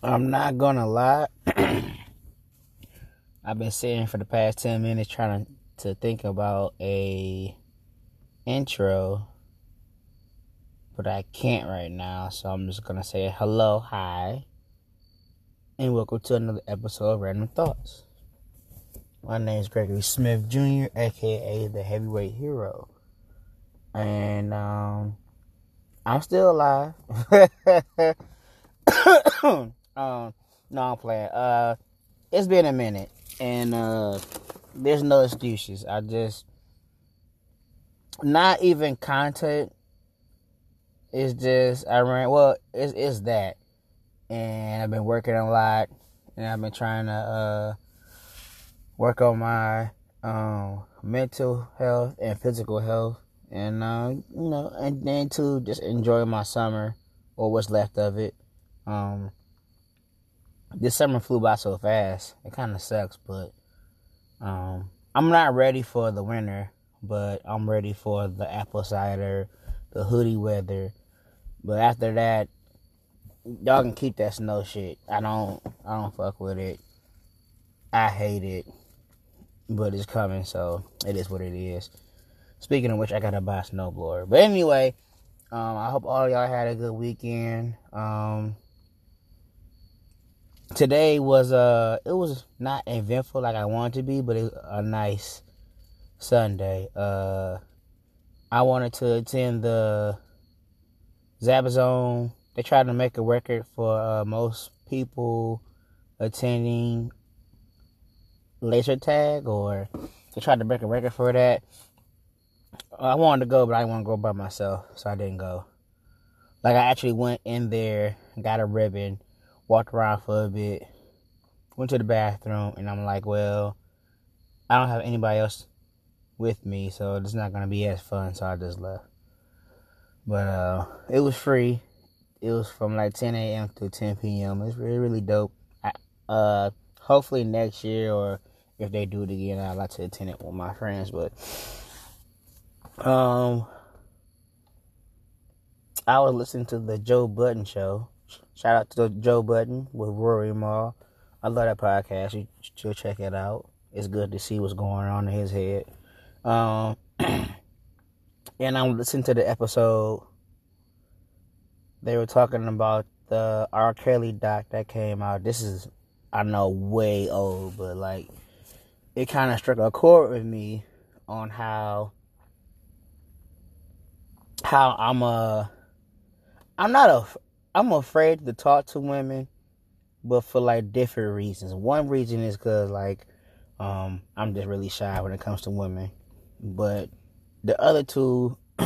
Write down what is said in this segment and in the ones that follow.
I'm not gonna lie. I've been sitting for the past ten minutes trying to, to think about a intro, but I can't right now. So I'm just gonna say hello, hi, and welcome to another episode of Random Thoughts. My name is Gregory Smith Jr., aka the Heavyweight Hero, and um, I'm still alive. Um, no, I'm playing. Uh, it's been a minute, and uh, there's no excuses. I just not even content. It's just I ran. Well, it's it's that, and I've been working a lot, and I've been trying to uh work on my um mental health and physical health, and uh, you know, and then to just enjoy my summer or what's left of it. Um, this summer flew by so fast. It kind of sucks, but um, I'm not ready for the winter, but I'm ready for the apple cider, the hoodie weather. But after that, y'all can keep that snow shit. I don't, I don't fuck with it. I hate it, but it's coming, so it is what it is. Speaking of which, I gotta buy a snowblower. But anyway, um, I hope all y'all had a good weekend. Um, today was uh it was not eventful like I wanted to be, but it was a nice Sunday. Uh I wanted to attend the Zabazone. They tried to make a record for uh, most people attending laser tag or they tried to break a record for that. I wanted to go, but I didn't want to go by myself, so I didn't go. Like I actually went in there, got a ribbon, walked around for a bit, went to the bathroom, and I'm like, well, I don't have anybody else with me, so it's not gonna be as fun. So I just left. But uh, it was free. It was from like 10 a.m. to 10 p.m. It's really really dope. I, uh, hopefully next year or if they do it again, I'd like to attend it with my friends. But um, I was listening to the Joe Budden show Shout out to Joe Budden with Rory Mal. I love that podcast. You should check it out. It's good to see what's going on in his head. Um, and I'm listening to the episode. They were talking about the R. Kelly doc that came out. This is, I know, way old, but like, it kind of struck a chord with me on how, how I'm a, I'm not a, I'm afraid to talk to women, but for like different reasons. One reason is because like um, I'm just really shy when it comes to women, but the other two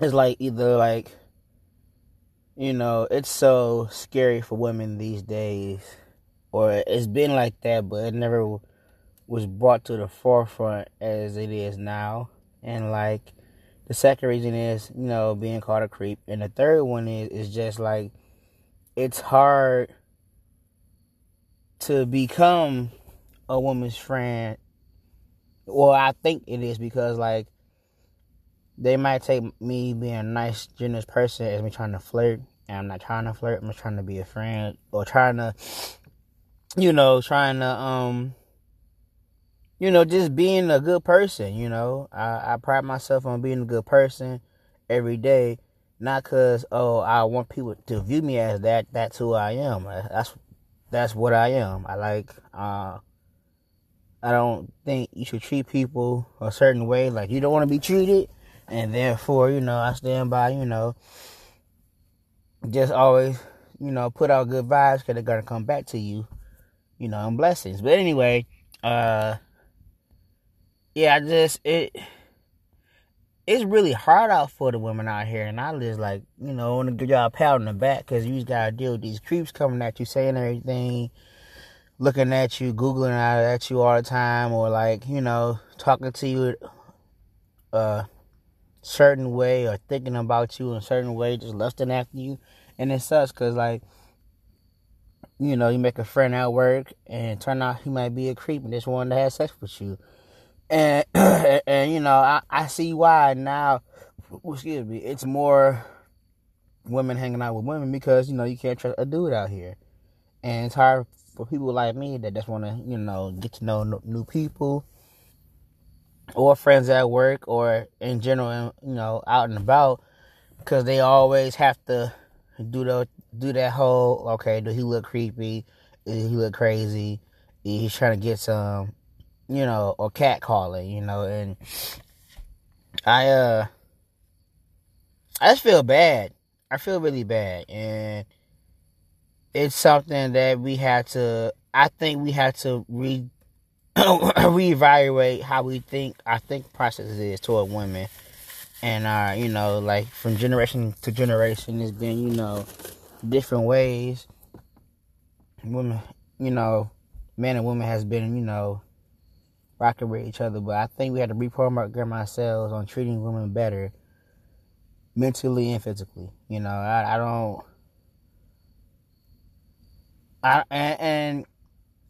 is like either like you know it's so scary for women these days, or it's been like that, but it never was brought to the forefront as it is now, and like the second reason is, you know, being called a creep. And the third one is is just like it's hard to become a woman's friend. Well, I think it is because like they might take me being a nice, generous person as me trying to flirt. And I'm not trying to flirt, I'm just trying to be a friend or trying to you know, trying to um you know, just being a good person, you know. I, I pride myself on being a good person every day. Not cause oh I want people to view me as that. That's who I am. That's that's what I am. I like uh I don't think you should treat people a certain way like you don't want to be treated and therefore, you know, I stand by, you know, just always, you know, put out good vibes because they're gonna come back to you, you know, in blessings. But anyway, uh yeah, I just it it's really hard out for the women out here, and I just like you know want to give y'all a pat on the back because you just gotta deal with these creeps coming at you, saying everything, looking at you, googling out at you all the time, or like you know talking to you a certain way or thinking about you in a certain way, just lusting after you, and it sucks because like you know you make a friend at work and turn out he might be a creep and just wanted to have sex with you and and you know I, I see why now. Excuse me. It's more women hanging out with women because you know you can't trust a dude out here, and it's hard for people like me that just want to you know get to know new people or friends at work or in general you know out and about because they always have to do the do that whole okay do he look creepy? He look crazy? He's trying to get some you know or cat calling you know and i uh i just feel bad. I feel really bad. And it's something that we have to i think we have to re reevaluate how we think our think process is toward women. And uh you know like from generation to generation it's been you know different ways. Women you know men and women has been you know rocking with each other but i think we had to reprogram ourselves on treating women better mentally and physically you know i, I don't i and, and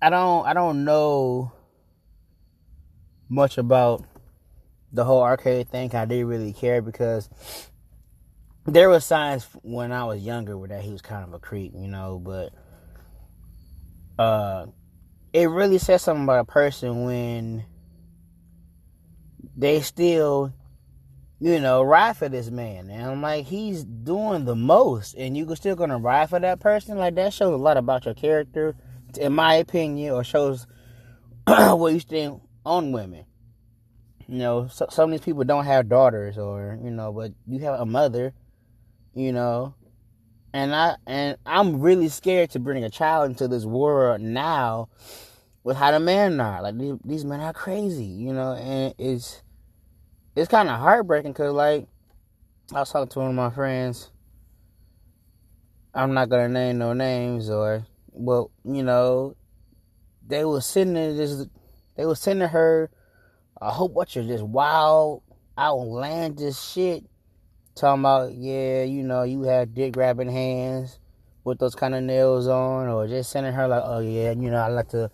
i don't i don't know much about the whole R. Kelly thing. I didn't really care because there were signs when I was younger where that he was kind of a creep, you know. But uh, it really says something about a person when they still, you know, ride for this man. And I'm like, he's doing the most, and you're still gonna ride for that person. Like that shows a lot about your character, in my opinion, or shows what you think on women you know, so, some of these people don't have daughters or, you know, but you have a mother, you know. And I and I'm really scared to bring a child into this world now with how the men are. Like these, these men are crazy, you know, and it's it's kind of heartbreaking cuz like I was talking to one of my friends. I'm not gonna name no names or, well, you know, they were in this. They were sending her a whole bunch of this wild, outlandish shit. Talking about, yeah, you know, you had dick grabbing hands with those kind of nails on, or just sending her like, oh yeah, you know, I like to,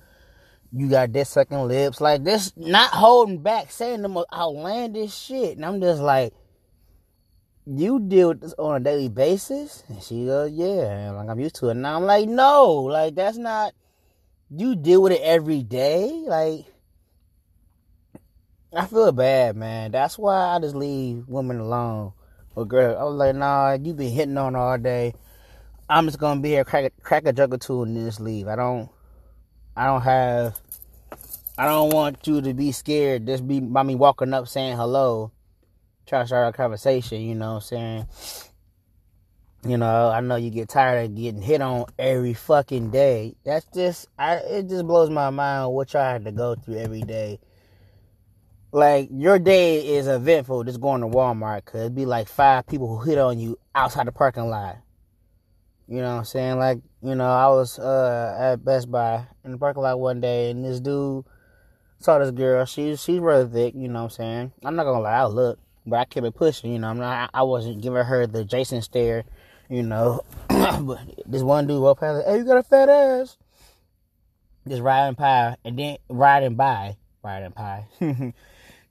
you got dick sucking lips, like this, not holding back, saying the most outlandish shit, and I'm just like, you deal with this on a daily basis, and she goes, yeah, like I'm used to it. Now I'm like, no, like that's not, you deal with it every day, like I feel bad, man. That's why I just leave women alone. Girl, I was like, nah, you been hitting on all day. I'm just gonna be here, crack a, crack a jug or two, and then just leave. I don't, I don't have, I don't want you to be scared. Just be by me walking up saying hello, try to start a conversation. You know what I'm saying? You know, I know you get tired of getting hit on every fucking day. That's just, I, it just blows my mind what y'all have to go through every day like your day is eventful just going to Walmart because it'd be like five people who hit on you outside the parking lot. You know what I'm saying? Like, you know, I was uh, at Best Buy in the parking lot one day and this dude saw this girl. She's she's rather thick, you know what I'm saying? I'm not gonna lie, I look, but I kept it pushing, you know. I'm not I wasn't giving her the Jason stare, you know. but this one dude walked past, hey, you got a fat ass. Just riding by and then riding by, riding by.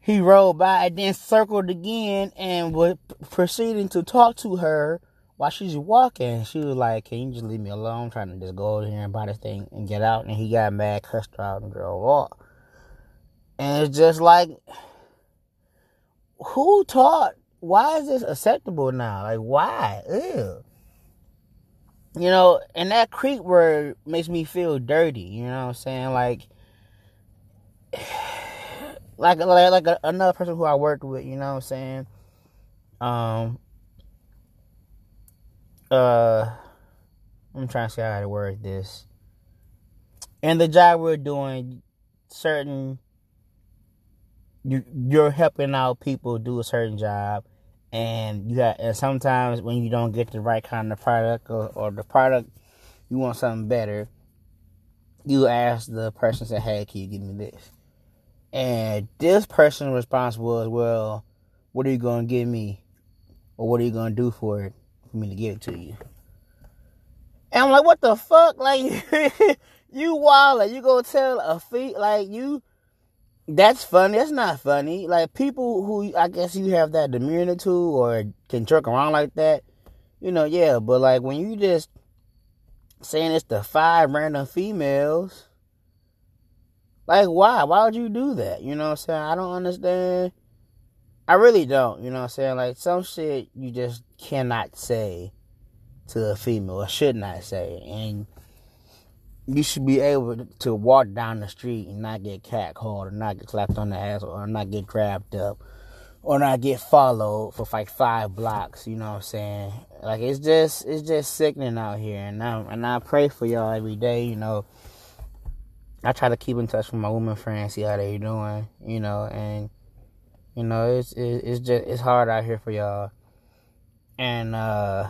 he rode by and then circled again and was proceeding to talk to her while she's walking. She was like, Can you just leave me alone? I'm trying to just go over here and buy this thing and get out. And he got mad, cussed her out, and drove off. And it's just like, who taught? Why is this acceptable now? Like, why? Ew. You know, and that creep word makes me feel dirty. You know what I'm saying? Like, like like, like a, another person who I worked with, you know what I'm saying? Um uh I'm trying to see how to word this. And the job we're doing, certain you you're helping out people do a certain job and you got and sometimes when you don't get the right kind of product or, or the product you want something better, you ask the person say, Hey, can you give me this? And this person's response was, Well, what are you going to give me? Or what are you going to do for it for me to give it to you? And I'm like, What the fuck? Like, you wild. You going to tell a fee, like, you. That's funny. That's not funny. Like, people who I guess you have that demeanor to or can jerk around like that, you know, yeah, but like when you just saying it's the five random females, like why? Why would you do that? You know what I'm saying? I don't understand. I really don't, you know what I'm saying? Like some shit you just cannot say to a female or should not say. And you should be able to walk down the street and not get catcalled or not get slapped on the ass or not get grabbed up or not get followed for like five blocks, you know what I'm saying? Like it's just it's just sickening out here and I and I pray for y'all every day, you know. I try to keep in touch with my woman friends, see how they doing, you know, and you know, it's it's just it's hard out here for y'all. And uh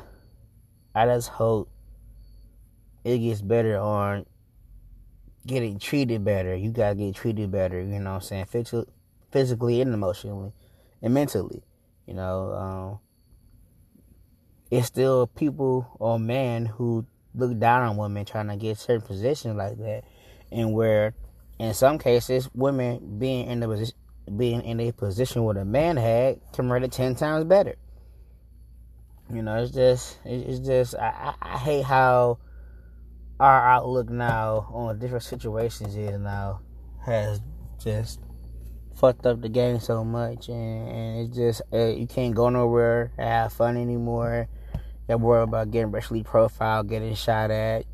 I just hope it gets better on getting treated better. You gotta get treated better, you know what I'm saying? physically and emotionally and mentally. You know, um, it's still people or men who look down on women trying to get certain positions like that, and where, in some cases, women being in the position, being in a position where a man had can rate it ten times better. You know, it's just, it's just, I, I hate how our outlook now on different situations is now has just fucked up the game so much, and, and it's just uh, you can't go nowhere, have fun anymore. You're worried about getting racially profiled, getting shot at,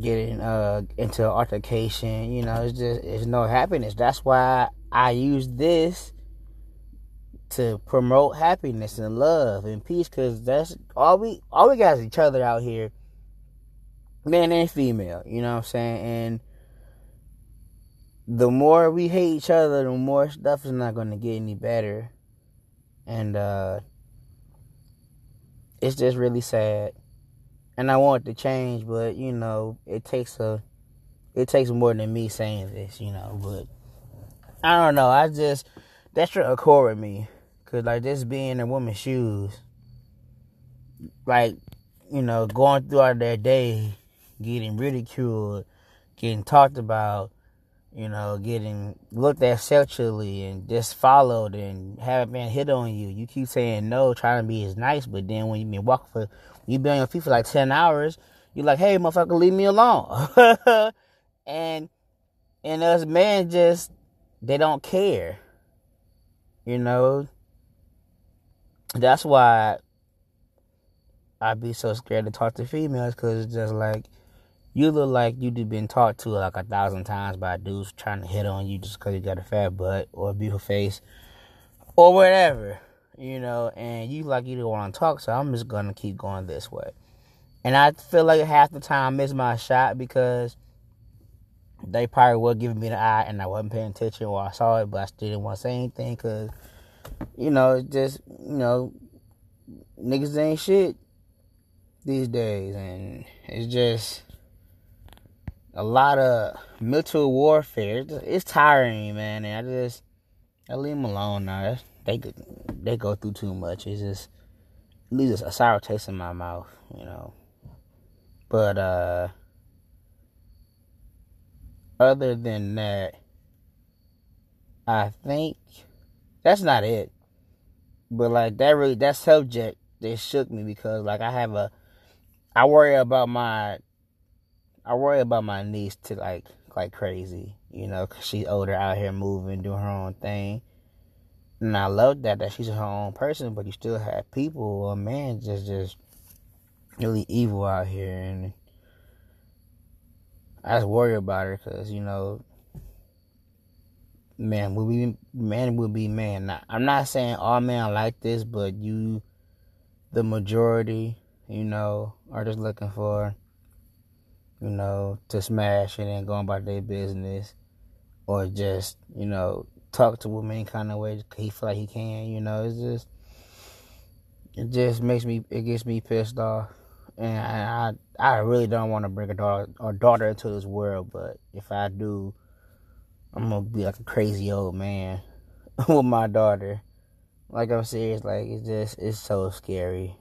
getting uh into altercation. You know, it's just it's no happiness. That's why I use this to promote happiness and love and peace, because that's all we all we got is each other out here, man and female. You know what I'm saying? And the more we hate each other, the more stuff is not going to get any better. And uh, it's just really sad. And I want to change, but you know, it takes a it takes more than me saying this, you know, but I don't know. I just that should accord with me. Cause like just being in a woman's shoes, like, you know, going throughout their day, getting ridiculed, getting talked about, you know, getting looked at sexually and just followed and have been hit on you. You keep saying no, trying to be as nice, but then when you've been walking for, you been on your feet for like 10 hours, you're like, hey, motherfucker, leave me alone. and, and us men just, they don't care. You know? That's why I be so scared to talk to females because it's just like, you look like you've been talked to like a thousand times by dudes trying to hit on you just because you got a fat butt or a beautiful face or whatever, you know, and you like you don't want to talk, so I'm just gonna keep going this way. And I feel like half the time I miss my shot because they probably were giving me the eye and I wasn't paying attention or I saw it, but I still didn't want to say anything because, you know, it's just, you know, niggas ain't shit these days. And it's just, a lot of mental warfare. It's, tiring, man. And I just I leave them alone now. They they go through too much. It's just it leaves a sour taste in my mouth, you know. But uh other than that, I think that's not it. But like that really that subject that shook me because like I have a I worry about my I worry about my niece to like like crazy, you know, cause she's older out here moving, doing her own thing. And I love that that she's her own person, but you still have people, a man just just really evil out here, and I just worry about her because you know, man will be man will be man. Now, I'm not saying all men like this, but you, the majority, you know, are just looking for you know, to smash and then go about their business, or just you know talk to women any kind of way he feel like he can. You know, it's just it just makes me it gets me pissed off, and I I really don't want to bring a daughter or daughter into this world, but if I do, I'm gonna be like a crazy old man with my daughter. Like I'm serious, like it's just it's so scary.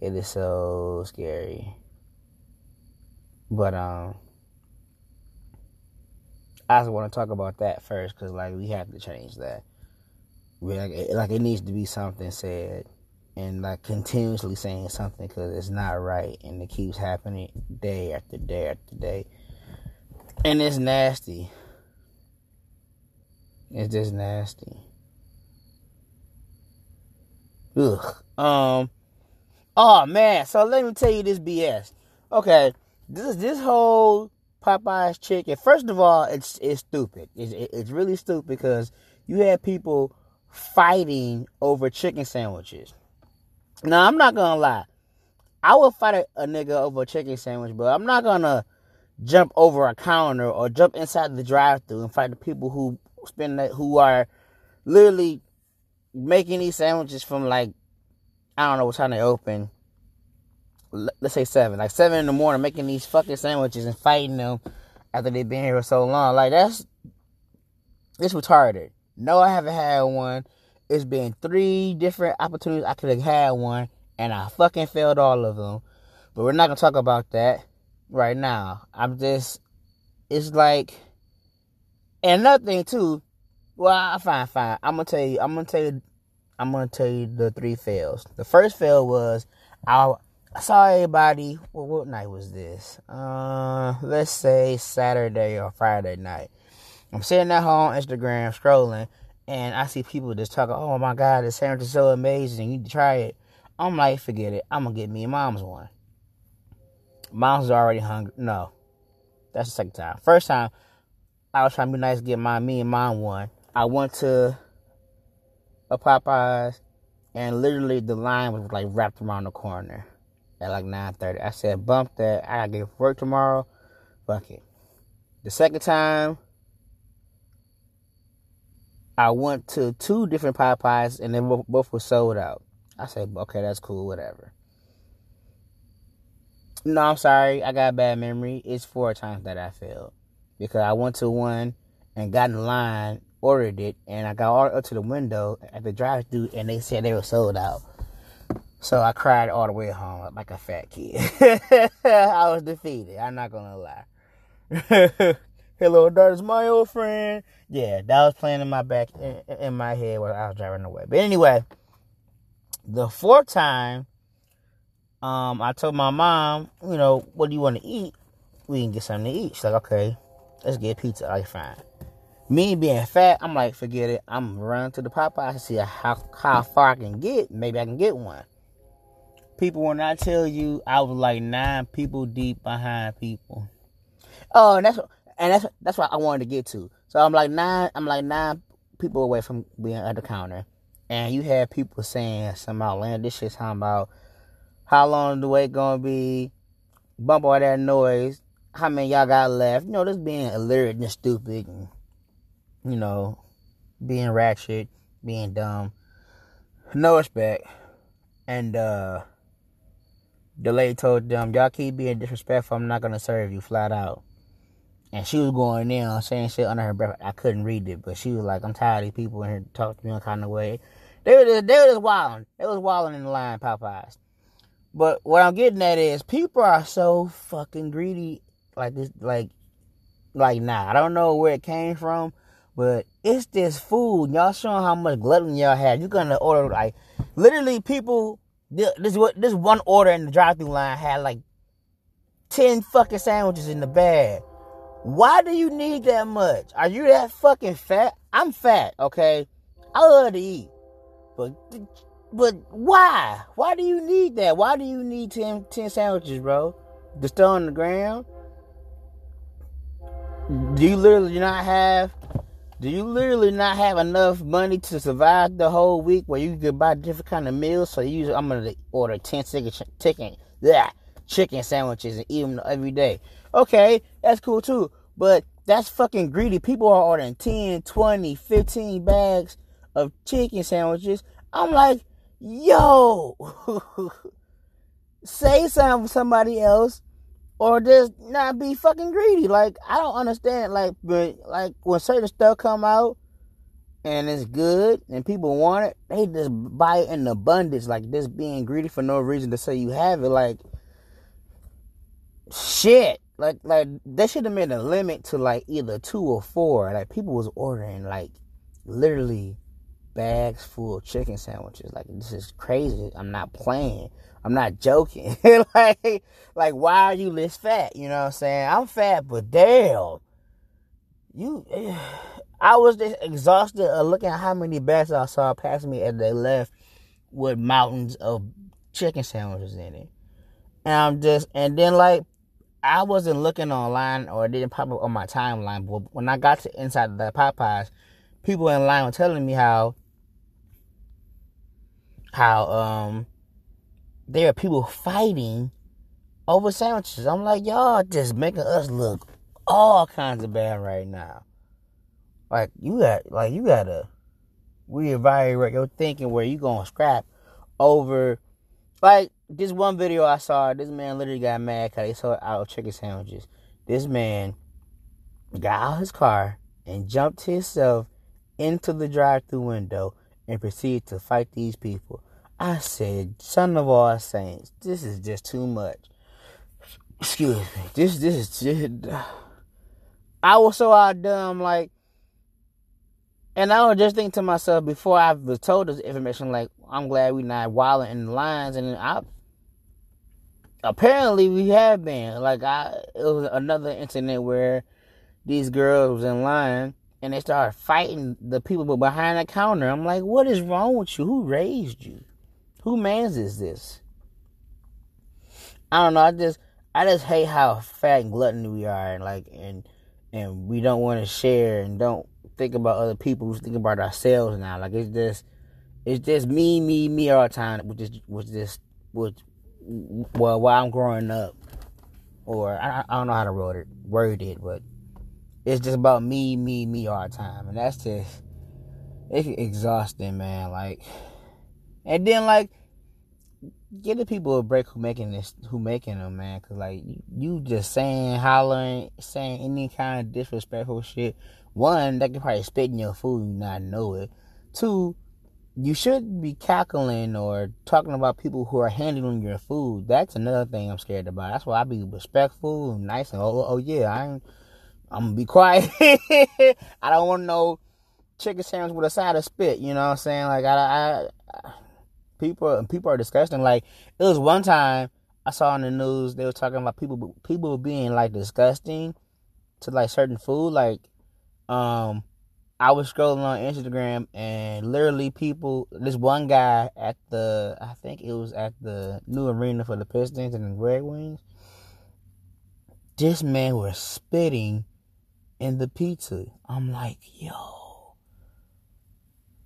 It is so scary. But um, I just want to talk about that first because like we have to change that. We like it, like it needs to be something said and like continuously saying something because it's not right and it keeps happening day after day after day. And it's nasty. It's just nasty. Ugh. um oh man. So let me tell you this bs okay. This this whole Popeye's chicken. First of all, it's it's stupid. It's it's really stupid because you have people fighting over chicken sandwiches. Now, I'm not gonna lie. I will fight a, a nigga over a chicken sandwich, but I'm not gonna jump over a counter or jump inside the drive-through and fight the people who spend that, who are literally making these sandwiches from like I don't know what time they open. Let's say seven, like seven in the morning, making these fucking sandwiches and fighting them after they've been here for so long. Like that's it's retarded. No, I haven't had one. It's been three different opportunities I could have had one, and I fucking failed all of them. But we're not gonna talk about that right now. I'm just, it's like, and another thing too. Well, I fine, fine. I'm gonna tell you. I'm gonna tell you. I'm gonna tell you the three fails. The first fail was I, I saw everybody. Well, what night was this? Uh, let's say Saturday or Friday night. I'm sitting at home on Instagram scrolling, and I see people just talking, "Oh my God, this sandwich is so amazing! You to try it." I'm like, forget it. I'm gonna get me and mom's one. Mom's already hungry. No, that's the second time. First time, I was trying to be nice, get my me and mom one. I went to a Popeyes, and literally the line was like wrapped around the corner at like 9:30. I said, "Bump that! I gotta get work tomorrow." Fuck it. The second time, I went to two different Popeyes and they both were sold out. I said, okay, that's cool, whatever. No, I'm sorry, I got bad memory. It's four times that I failed because I went to one and got in line, ordered it, and I got all up to the window at the drive-through, and they said they were sold out. So I cried all the way home like a fat kid. I was defeated. I'm not gonna lie. Hello, that my old friend. Yeah, that was playing in my back, in, in my head while I was driving away. But anyway, the fourth time, um, I told my mom, you know, what do you want to eat? We can get something to eat. She's like, okay, let's get pizza. I like, fine. Me being fat, I'm like, forget it. I'm running to the Popeyes to see how, how far I can get. Maybe I can get one. People, when I tell you, I was like nine people deep behind people. Oh, and that's and that's that's what I wanted to get to. So I'm like nine, I'm like nine people away from being at the counter, and you have people saying some outlandish shit, talking about how long the wait gonna be, bump all that noise, how many y'all got left. You know, just being illiterate and stupid, and you know, being ratchet, being dumb, no respect, and uh. The lady told them, y'all keep being disrespectful, I'm not gonna serve you flat out. And she was going in saying shit under her breath. I couldn't read it, but she was like, I'm tired of these people in here talking to me in kind of way. They were just, they were just wilding. They was wilding in the line, Popeyes. But what I'm getting at is people are so fucking greedy. Like this, like, like nah. I don't know where it came from, but it's this food. Y'all showing how much glutton y'all have. You're gonna order like, literally people. This what this one order in the drive-through line had like ten fucking sandwiches in the bag. Why do you need that much? Are you that fucking fat? I'm fat, okay? I love to eat. But but why? Why do you need that? Why do you need 10, 10 sandwiches, bro? Just throw on the ground? Do you literally not have do you literally not have enough money to survive the whole week where you could buy different kind of meals? So you I'm gonna order 10 chicken, yeah, chicken sandwiches and eat them every day. Okay, that's cool too. But that's fucking greedy. People are ordering 10, 20, 15 bags of chicken sandwiches. I'm like, yo, say something for somebody else or just not be fucking greedy. Like, I don't understand. Like, but like when certain stuff come out and it's good and people want it, they just buy it in abundance. Like, just being greedy for no reason to say you have it. Like, shit. Like like they should have made a limit to like either two or four. Like people was ordering like literally bags full of chicken sandwiches. Like this is crazy. I'm not playing. I'm not joking. like, like why are you this fat? You know what I'm saying? I'm fat, but damn, you. I was just exhausted of looking at how many bags I saw pass me as they left with mountains of chicken sandwiches in it. And I'm just, and then like, I wasn't looking online or it didn't pop up on my timeline, but when I got to inside the Popeyes, people in line were telling me how, how, um, there are people fighting over sandwiches. I'm like, y'all just making us look all kinds of bad right now. Like you got, like you gotta reevaluate your thinking where you gonna scrap over. Like this one video I saw, this man literally got mad because he sold out of chicken sandwiches. This man got out his car and jumped himself into the drive-through window and proceeded to fight these people. I said, son of all saints, this is just too much. Excuse me. This this is just I was so outdone, like and I was just thinking to myself before I was told this information, like, I'm glad we're not wilding in the lines and I apparently we have been. Like I it was another incident where these girls was in line and they started fighting the people behind the counter. I'm like, what is wrong with you? Who raised you? Who mans is this? I don't know. I just I just hate how fat and glutton we are, and like and and we don't want to share and don't think about other people. We think about ourselves now. Like it's just it's just me, me, me all the time. Which is which this which well while I'm growing up, or I, I don't know how to word it, word it, but it's just about me, me, me all the time, and that's just it's exhausting, man. Like and then like give the people a break who making this who making them man because like you just saying hollering saying any kind of disrespectful shit. One that could probably spit in your food and not know it. Two you should be cackling or talking about people who are handling your food. That's another thing i'm scared about. That's why i be respectful and nice and oh, oh yeah i'm i'm gonna be quiet. I don't want no chicken sandwich with a side of spit you know what i'm saying? Like i, I people people are disgusting. Like it was one time I saw on the news they were talking about people people being like disgusting to like certain food. Like um I was scrolling on Instagram and literally people this one guy at the I think it was at the new arena for the Pistons and the Red Wings. This man was spitting in the pizza. I'm like, yo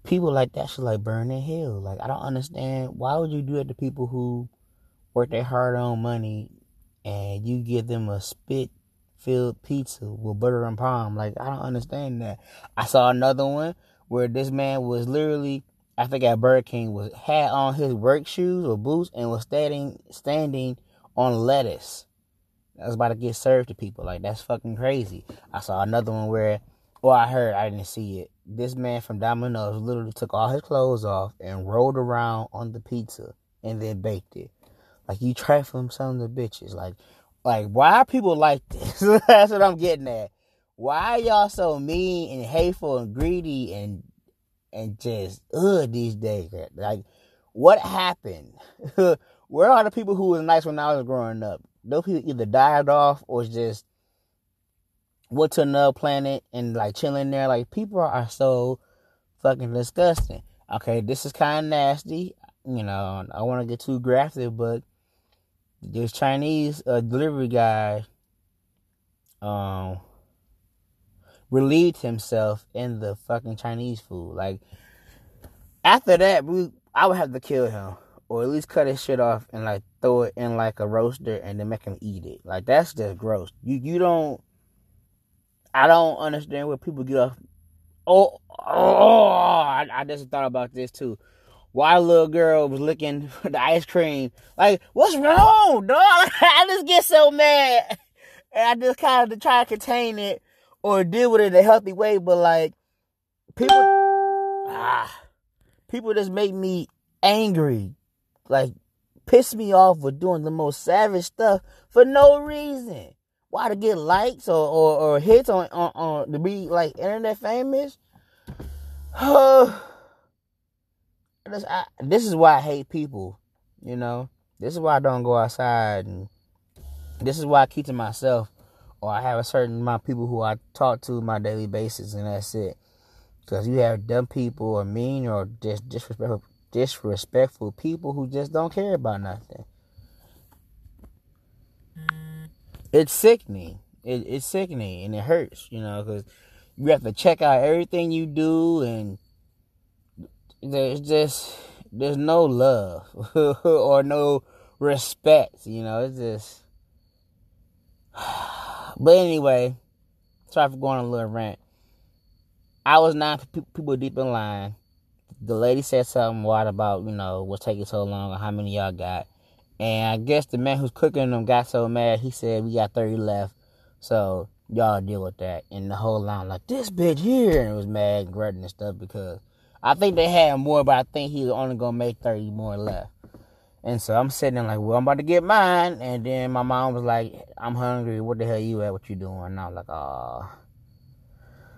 people like that should like burn in hell. Like I don't understand why would you do it to people who work their hard earned money and you give them a spit filled pizza with butter and palm. Like I don't understand that. I saw another one where this man was literally I think at Burger King was had on his work shoes or boots and was standing standing on lettuce. That was about to get served to people. Like that's fucking crazy. I saw another one where well I heard I didn't see it this man from Domino's literally took all his clothes off and rolled around on the pizza and then baked it. Like you trifling some of the bitches. Like, like why are people like this? That's what I'm getting at. Why are y'all so mean and hateful and greedy and and just ugh these days? Like, what happened? Where are the people who was nice when I was growing up? Those people either died off or just went to another planet and like chilling there. Like people are so fucking disgusting. Okay, this is kind of nasty. You know, I want to get too graphic, but this Chinese uh, delivery guy um relieved himself in the fucking Chinese food. Like after that, we I would have to kill him or at least cut his shit off and like throw it in like a roaster and then make him eat it. Like that's just gross. You you don't I don't understand where people get off. Oh, oh! I, I just thought about this too. Why a little girl was licking the ice cream? Like, what's wrong, dog? I just get so mad, and I just kind of try to contain it or deal with it in a healthy way. But like, people, ah, people just make me angry, like piss me off for doing the most savage stuff for no reason. Why to get likes or, or, or hits on, on, on to be like internet famous? this, I, this is why I hate people. You know, this is why I don't go outside, and this is why I keep to myself, or I have a certain amount of people who I talk to on my daily basis, and that's it. Because you have dumb people, or mean, or just disrespectful, disrespectful people who just don't care about nothing. Mm. It's sickening. It, it's sickening, and it hurts. You know, because you have to check out everything you do, and there's just there's no love or no respect. You know, it's just. But anyway, sorry for going on a little rant. I was nine people deep in line. The lady said something wild about, you know, what's taking so long or how many y'all got. And I guess the man who's cooking them got so mad, he said, we got 30 left. So y'all deal with that. And the whole line, like, this bitch here. And it was mad and grunting and stuff because I think they had more, but I think he was only going to make 30 more left. And so I'm sitting there like, well, I'm about to get mine. And then my mom was like, I'm hungry. What the hell you at? What you doing? And I was like, oh.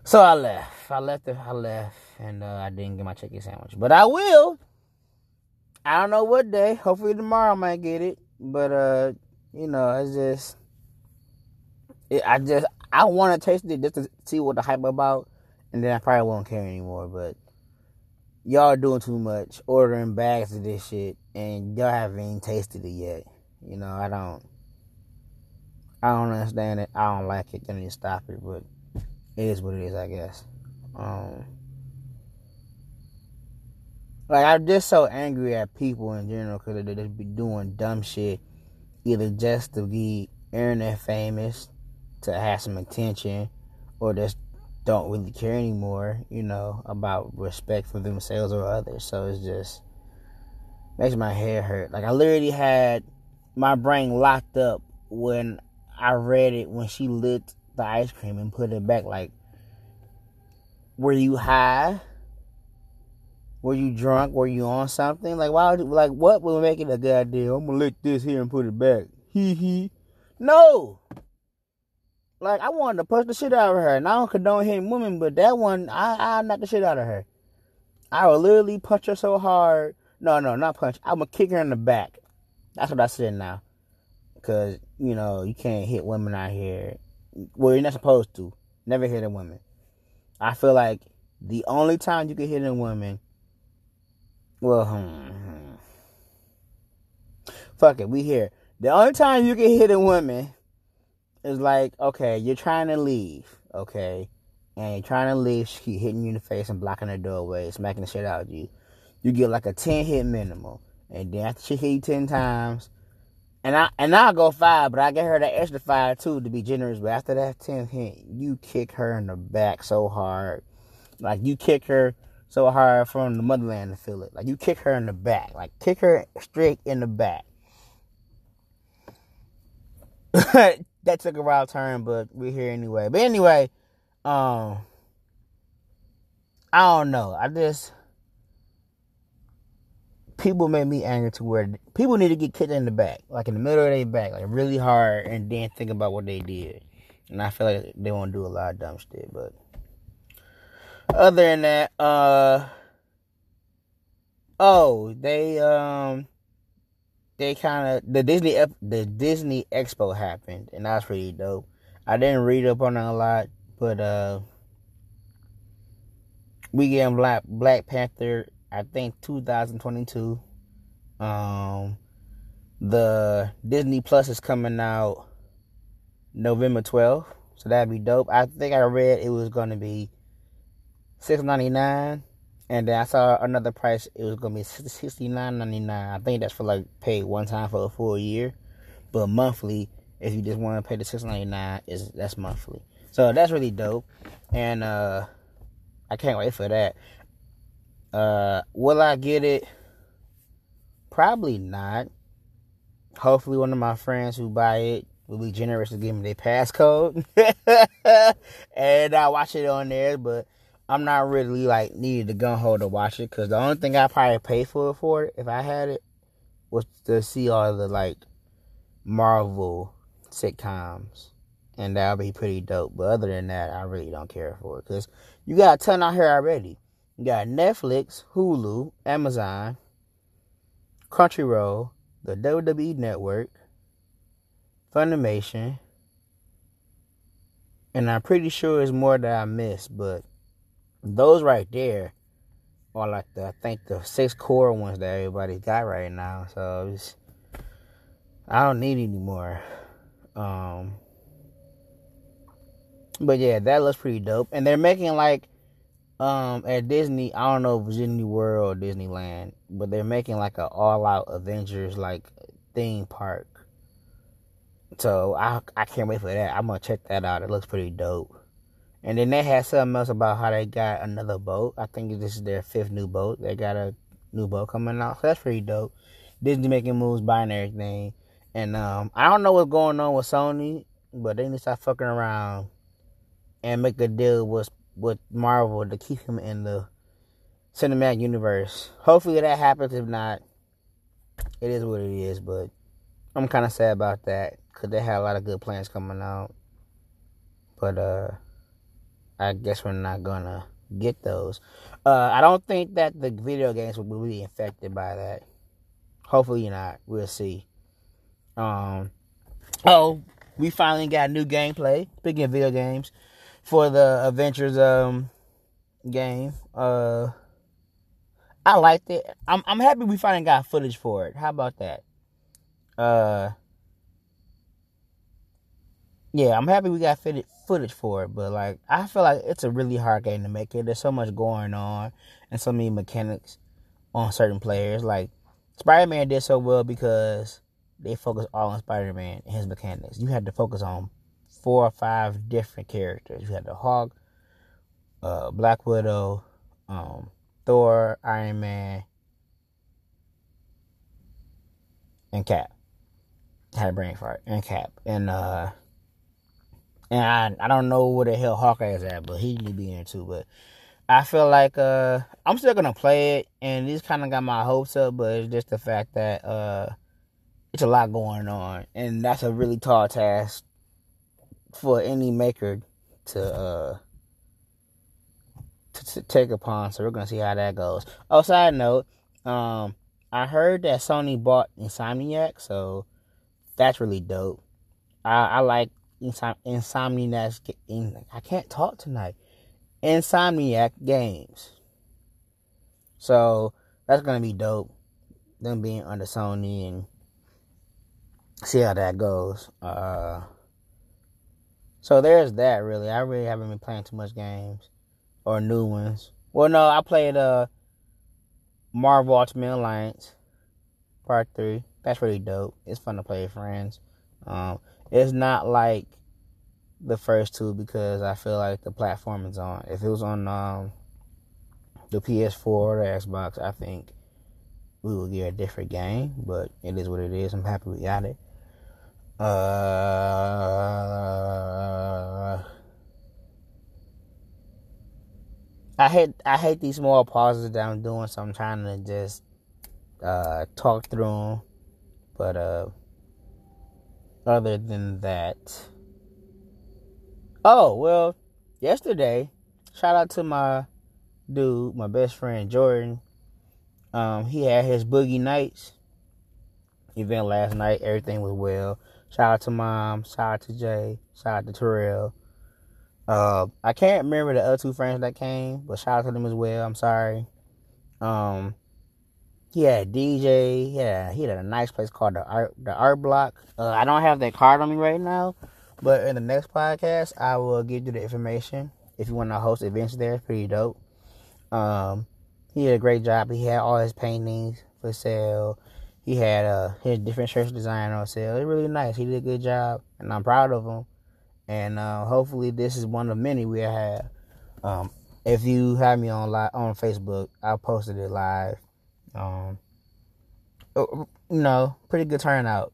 So I left. I left. It, I left, and uh, I didn't get my chicken sandwich, but I will. I don't know what day. Hopefully tomorrow I might get it. But uh, you know, it's just, it, I just, I want to taste it just to see what the hype about, and then I probably won't care anymore. But y'all doing too much, ordering bags of this shit, and y'all haven't even tasted it yet. You know, I don't, I don't understand it. I don't like it. Need to stop it, but it is what it is, I guess. Um, like I'm just so angry at people in general because they just be doing dumb shit, either just to be internet famous, to have some attention, or just don't really care anymore, you know, about respect for themselves or others. So it's just makes my head hurt. Like I literally had my brain locked up when I read it when she lit the ice cream and put it back. Like, were you high? Were you drunk? Were you on something? Like, why? Would, like, what would make it a good idea? I'm gonna lick this here and put it back. Hee hee. No. Like I wanted to punch the shit out of her, and I don't condone hitting women, but that one, I I knocked the shit out of her. I will literally punch her so hard. No, no, not punch. I'm gonna kick her in the back. That's what I said now, because you know you can't hit women out here. Well, you're not supposed to. Never hit a woman. I feel like the only time you can hit a woman, well, hmm, hmm. fuck it, we here. The only time you can hit a woman is like, okay, you're trying to leave, okay, and you're trying to leave. She keep hitting you in the face and blocking the doorway, smacking the shit out of you. You get like a ten hit minimum, and then after she hit you ten times, and I and I'll go five, but I get her that extra five too to be generous. But after that ten hit, you kick her in the back so hard, like you kick her so hard from the motherland to feel it. Like you kick her in the back, like kick her straight in the back. that took a wild turn, but we're here anyway. But anyway, um, I don't know. I just people make me angry to where people need to get kicked in the back, like in the middle of their back, like really hard, and then think about what they did. And I feel like they won't do a lot of dumb shit, but other than that, uh, oh, they um they kind of the Disney the Disney Expo happened, and that's pretty dope. I didn't read up on it a lot, but uh, we get Black Black Panther. I think 2022. Um, the Disney Plus is coming out November 12th, so that'd be dope. I think I read it was gonna be six ninety nine and then I saw another price. It was gonna be sixty nine ninety nine. I think that's for like pay one time for a full year, but monthly, if you just want to pay the six ninety nine, is that's monthly. So that's really dope, and uh, I can't wait for that. Uh, will I get it? Probably not. Hopefully, one of my friends who buy it will be generous to give me their passcode, and I watch it on there. But I'm not really like needed the gun hold to watch it because the only thing I probably pay for it for it if I had it was to see all the like Marvel sitcoms, and that'll be pretty dope. But other than that, I really don't care for it because you got a ton out here already. You got Netflix, Hulu, Amazon, Crunchyroll, the WWE Network, Funimation, and I'm pretty sure it's more that I missed, but those right there are like the I think the six core ones that everybody got right now. So I don't need any more. Um, but yeah, that looks pretty dope. And they're making like um at Disney, I don't know if it's Disney World or Disneyland, but they're making like a all out Avengers like theme park. So I I can't wait for that. I'm gonna check that out. It looks pretty dope. And then they had something else about how they got another boat. I think this is their fifth new boat. They got a new boat coming out. So that's pretty dope. Disney making moves, buying everything. And um, I don't know what's going on with Sony, but they need to stop fucking around and make a deal with with Marvel to keep him in the cinematic universe. Hopefully that happens. If not, it is what it is. But I'm kind of sad about that because they had a lot of good plans coming out. But uh, I guess we're not gonna get those. Uh, I don't think that the video games will be affected by that. Hopefully not. We'll see. Um. Oh, we finally got new gameplay. Speaking of video games, for the Avengers um game. Uh, I liked it. I'm I'm happy we finally got footage for it. How about that? Uh, yeah, I'm happy we got footage for it. But like, I feel like it's a really hard game to make it. There's so much going on and so many mechanics on certain players. Like Spider Man did so well because they focused all on Spider Man and his mechanics. You had to focus on four or five different characters. You had the Hulk, uh, Black Widow, um, Thor, Iron Man, and Cap. Had a brain fart and Cap and uh and I I don't know where the hell Hawkeye is at, but he need to be in there too. But I feel like uh I'm still gonna play it, and this kind of got my hopes up, but it's just the fact that uh it's a lot going on, and that's a really tall task for any maker to uh to, to take upon. So we're gonna see how that goes. Oh, side note, um, I heard that Sony bought Insomniac, so that's really dope. I, I like Insom- Insomniac. I can't talk tonight. Insomniac games. So that's gonna be dope. Them being under Sony and see how that goes. Uh, so there's that really. I really haven't been playing too much games or new ones. Well, no, I played uh Marvel Ultimate Alliance Part Three. That's really dope. It's fun to play with friends. Um, it's not like the first two because I feel like the platform is on. If it was on um, the PS4 or the Xbox, I think we would get a different game. But it is what it is. I'm happy we got it. Uh, I hate I hate these small pauses that I'm doing, so I'm trying to just uh, talk through them. But uh, other than that, oh well, yesterday, shout out to my dude, my best friend Jordan. Um, he had his Boogie Nights event last night. Everything was well. Shout out to mom. Shout out to Jay. Shout out to Terrell. Uh, I can't remember the other two friends that came, but shout out to them as well. I'm sorry. Um, had DJ. Yeah, he had a nice place called the Art the Art Block. Uh, I don't have that card on me right now, but in the next podcast, I will give you the information if you want to host events there. It's pretty dope. Um, he did a great job. He had all his paintings for sale he had uh his different shirts design on sale. It's really nice. He did a good job, and I'm proud of him. And uh, hopefully, this is one of many we have. Um, if you have me on live on Facebook, I posted it live. Um, you know, pretty good turnout.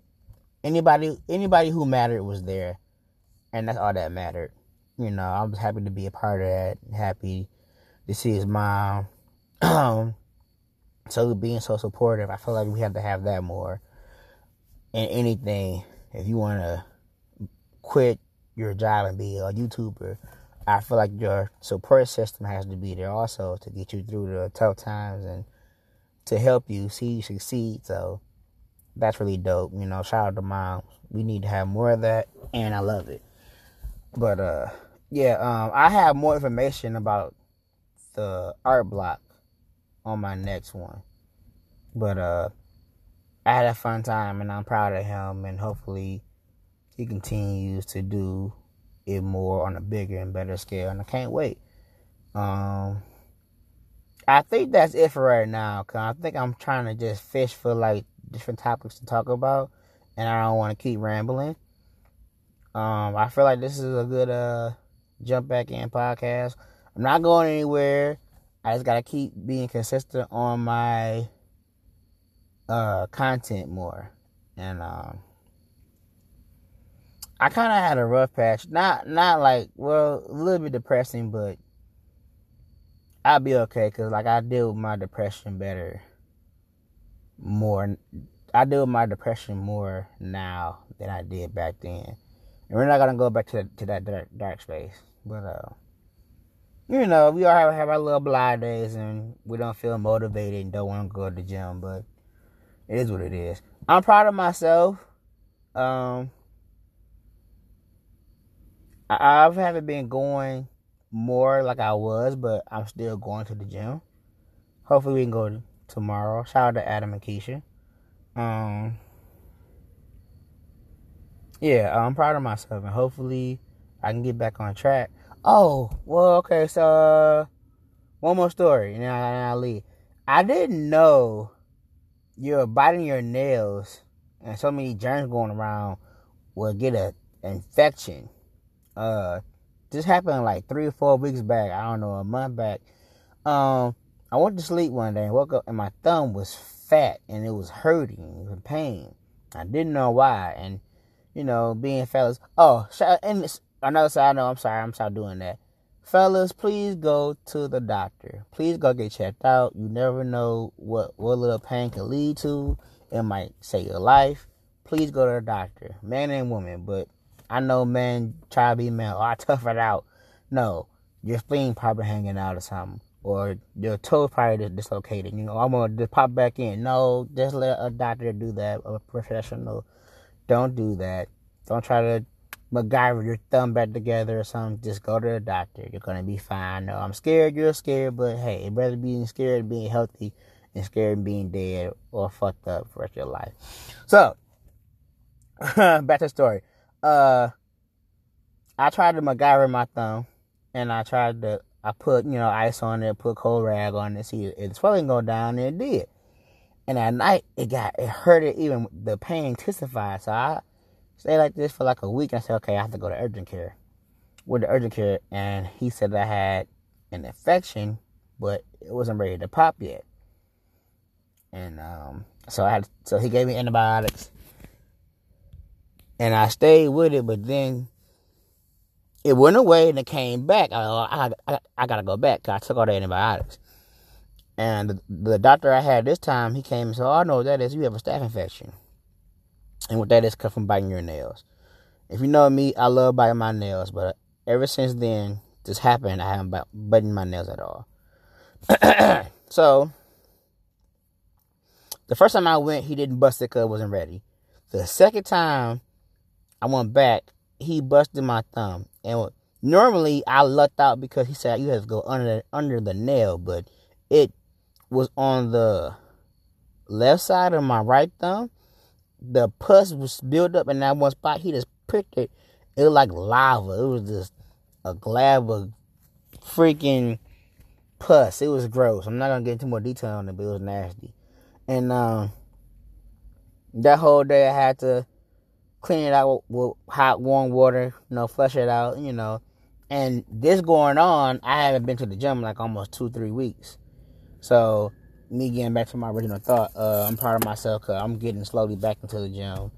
Anybody, anybody who mattered was there, and that's all that mattered. You know, I'm happy to be a part of that. Happy to see his mom. Um, so being so supportive, I feel like we have to have that more. And anything, if you want to quit your job and be a YouTuber, I feel like your support system has to be there also to get you through the tough times and to help you see you succeed. So that's really dope. You know, shout out to moms. We need to have more of that, and I love it. But uh, yeah, um, I have more information about the art block on my next one. But uh, I had a fun time, and I'm proud of him, and hopefully he continues to do it more on a bigger and better scale, and I can't wait. Um, I think that's it for right now. Cause I think I'm trying to just fish for like different topics to talk about, and I don't want to keep rambling. Um, I feel like this is a good uh jump back in podcast. I'm not going anywhere. I just gotta keep being consistent on my uh content more, and um. I kind of had a rough patch. Not not like well, a little bit depressing, but I'll be okay because like I deal with my depression better. More, I deal with my depression more now than I did back then. And we're not gonna go back to to that dark, dark space, but uh, you know, we all have, have our little blind days and we don't feel motivated and don't want to go to the gym, but it is what it is. I'm proud of myself. Um I, I haven't been going more like I was, but I'm still going to the gym. Hopefully, we can go tomorrow. Shout out to Adam and Keisha. Um, yeah, I'm proud of myself, and hopefully, I can get back on track. Oh, well, okay. So, uh, one more story, and then I, will leave. I didn't know you're biting your nails, and so many germs going around will get an infection uh, this happened like three or four weeks back. I don't know, a month back. Um, I went to sleep one day and woke up, and my thumb was fat and it was hurting, it was in pain. I didn't know why, and you know, being fellas. Oh, and another side. No, I'm sorry. I'm sorry doing that. Fellas, please go to the doctor. Please go get checked out. You never know what what little pain can lead to. It might save your life. Please go to the doctor, man and woman. But I know men try to be men. Oh, I tough it out. No, your spleen probably hanging out or something, or your toe probably dislocated. You know, I'm gonna pop back in. No, just let a doctor do that. A professional. Don't do that. Don't try to MacGyver your thumb back together or something. Just go to the doctor. You're gonna be fine. No, I'm scared. You're scared, but hey, it better being scared and being healthy and scared and being dead or fucked up for the rest of your life. So, back to the story uh, I tried to MacGyver my thumb, and I tried to, I put, you know, ice on it, put cold rag on it, see it swelling go down, and it did. And at night, it got, it hurt it even, the pain intensified. So I stayed like this for like a week. And I said, okay, I have to go to urgent care. With the urgent care, and he said I had an infection, but it wasn't ready to pop yet. And um, so I had, so he gave me antibiotics and I stayed with it, but then it went away and it came back. I, I, I, I gotta go back. Because I took all the antibiotics. And the, the, doctor I had this time, he came and said, Oh, I know what that is. You have a staph infection. And what that is comes from biting your nails. If you know me, I love biting my nails, but ever since then, this happened, I haven't biting my nails at all. so, the first time I went, he didn't bust it because it wasn't ready. The second time, I went back. He busted my thumb, and normally I lucked out because he said you have to go under under the nail, but it was on the left side of my right thumb. The pus was built up in that one spot. He just pricked it. It was like lava. It was just a glab of freaking pus. It was gross. I'm not gonna get into more detail on it, but it was nasty. And um, that whole day I had to clean it out with, hot, warm water, you know, flush it out, you know. And this going on, I haven't been to the gym like almost two, three weeks. So, me getting back to my original thought, uh, I'm proud of myself because I'm getting slowly back into the gym.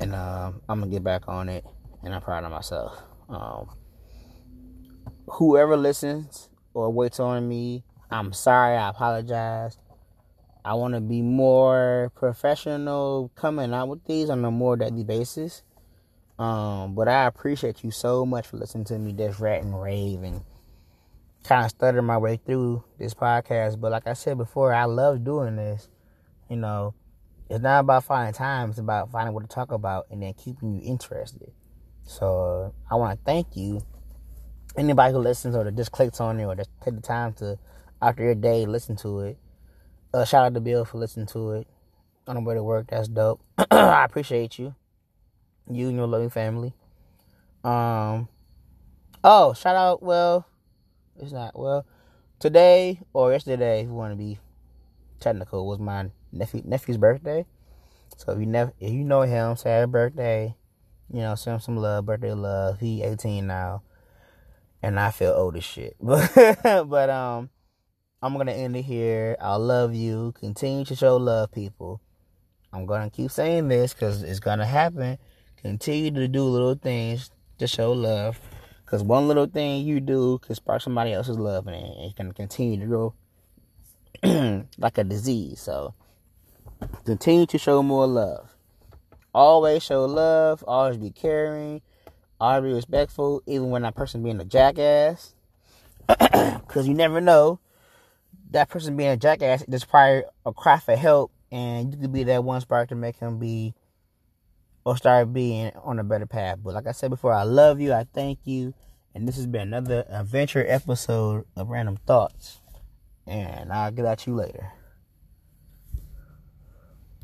And uh, I'm going to get back on it. And I'm proud of myself. Um, whoever listens or waits on me, I'm sorry. I apologize. I want to be more professional coming out with these on a more daily basis. Um, but I appreciate you so much for listening to me just rat and rave and kind of stutter my way through this podcast. But like I said before, I love doing this. You know, it's not about finding time; it's about finding what to talk about and then keeping you interested. So uh, I want to thank you, anybody who listens or just clicks on it or just take the time to after your day listen to it. Uh, shout out to Bill for listening to it on the way to work. That's dope. I appreciate you, you and your loving family. Um. Oh, shout out. Well, it's not well. Today or yesterday, if you want to be technical, was my nephew nephew's birthday. So if you if you know him, say happy birthday. You know, send him some love, birthday love. He 18 now, and I feel old as shit. But but um, I'm gonna end it here. I love you. Continue to show love, people. I'm gonna keep saying this because it's gonna happen. Continue to do little things to show love. Because one little thing you do can spark somebody else's love, and it's gonna continue to grow like a disease. So continue to show more love. Always show love. Always be caring. Always be respectful, even when that person being a jackass. Because you never know. That person being a jackass, there's probably a cry for help, and you could be that one spark to make him be or start being on a better path. But like I said before, I love you. I thank you. And this has been another adventure episode of Random Thoughts. And I'll get at you later.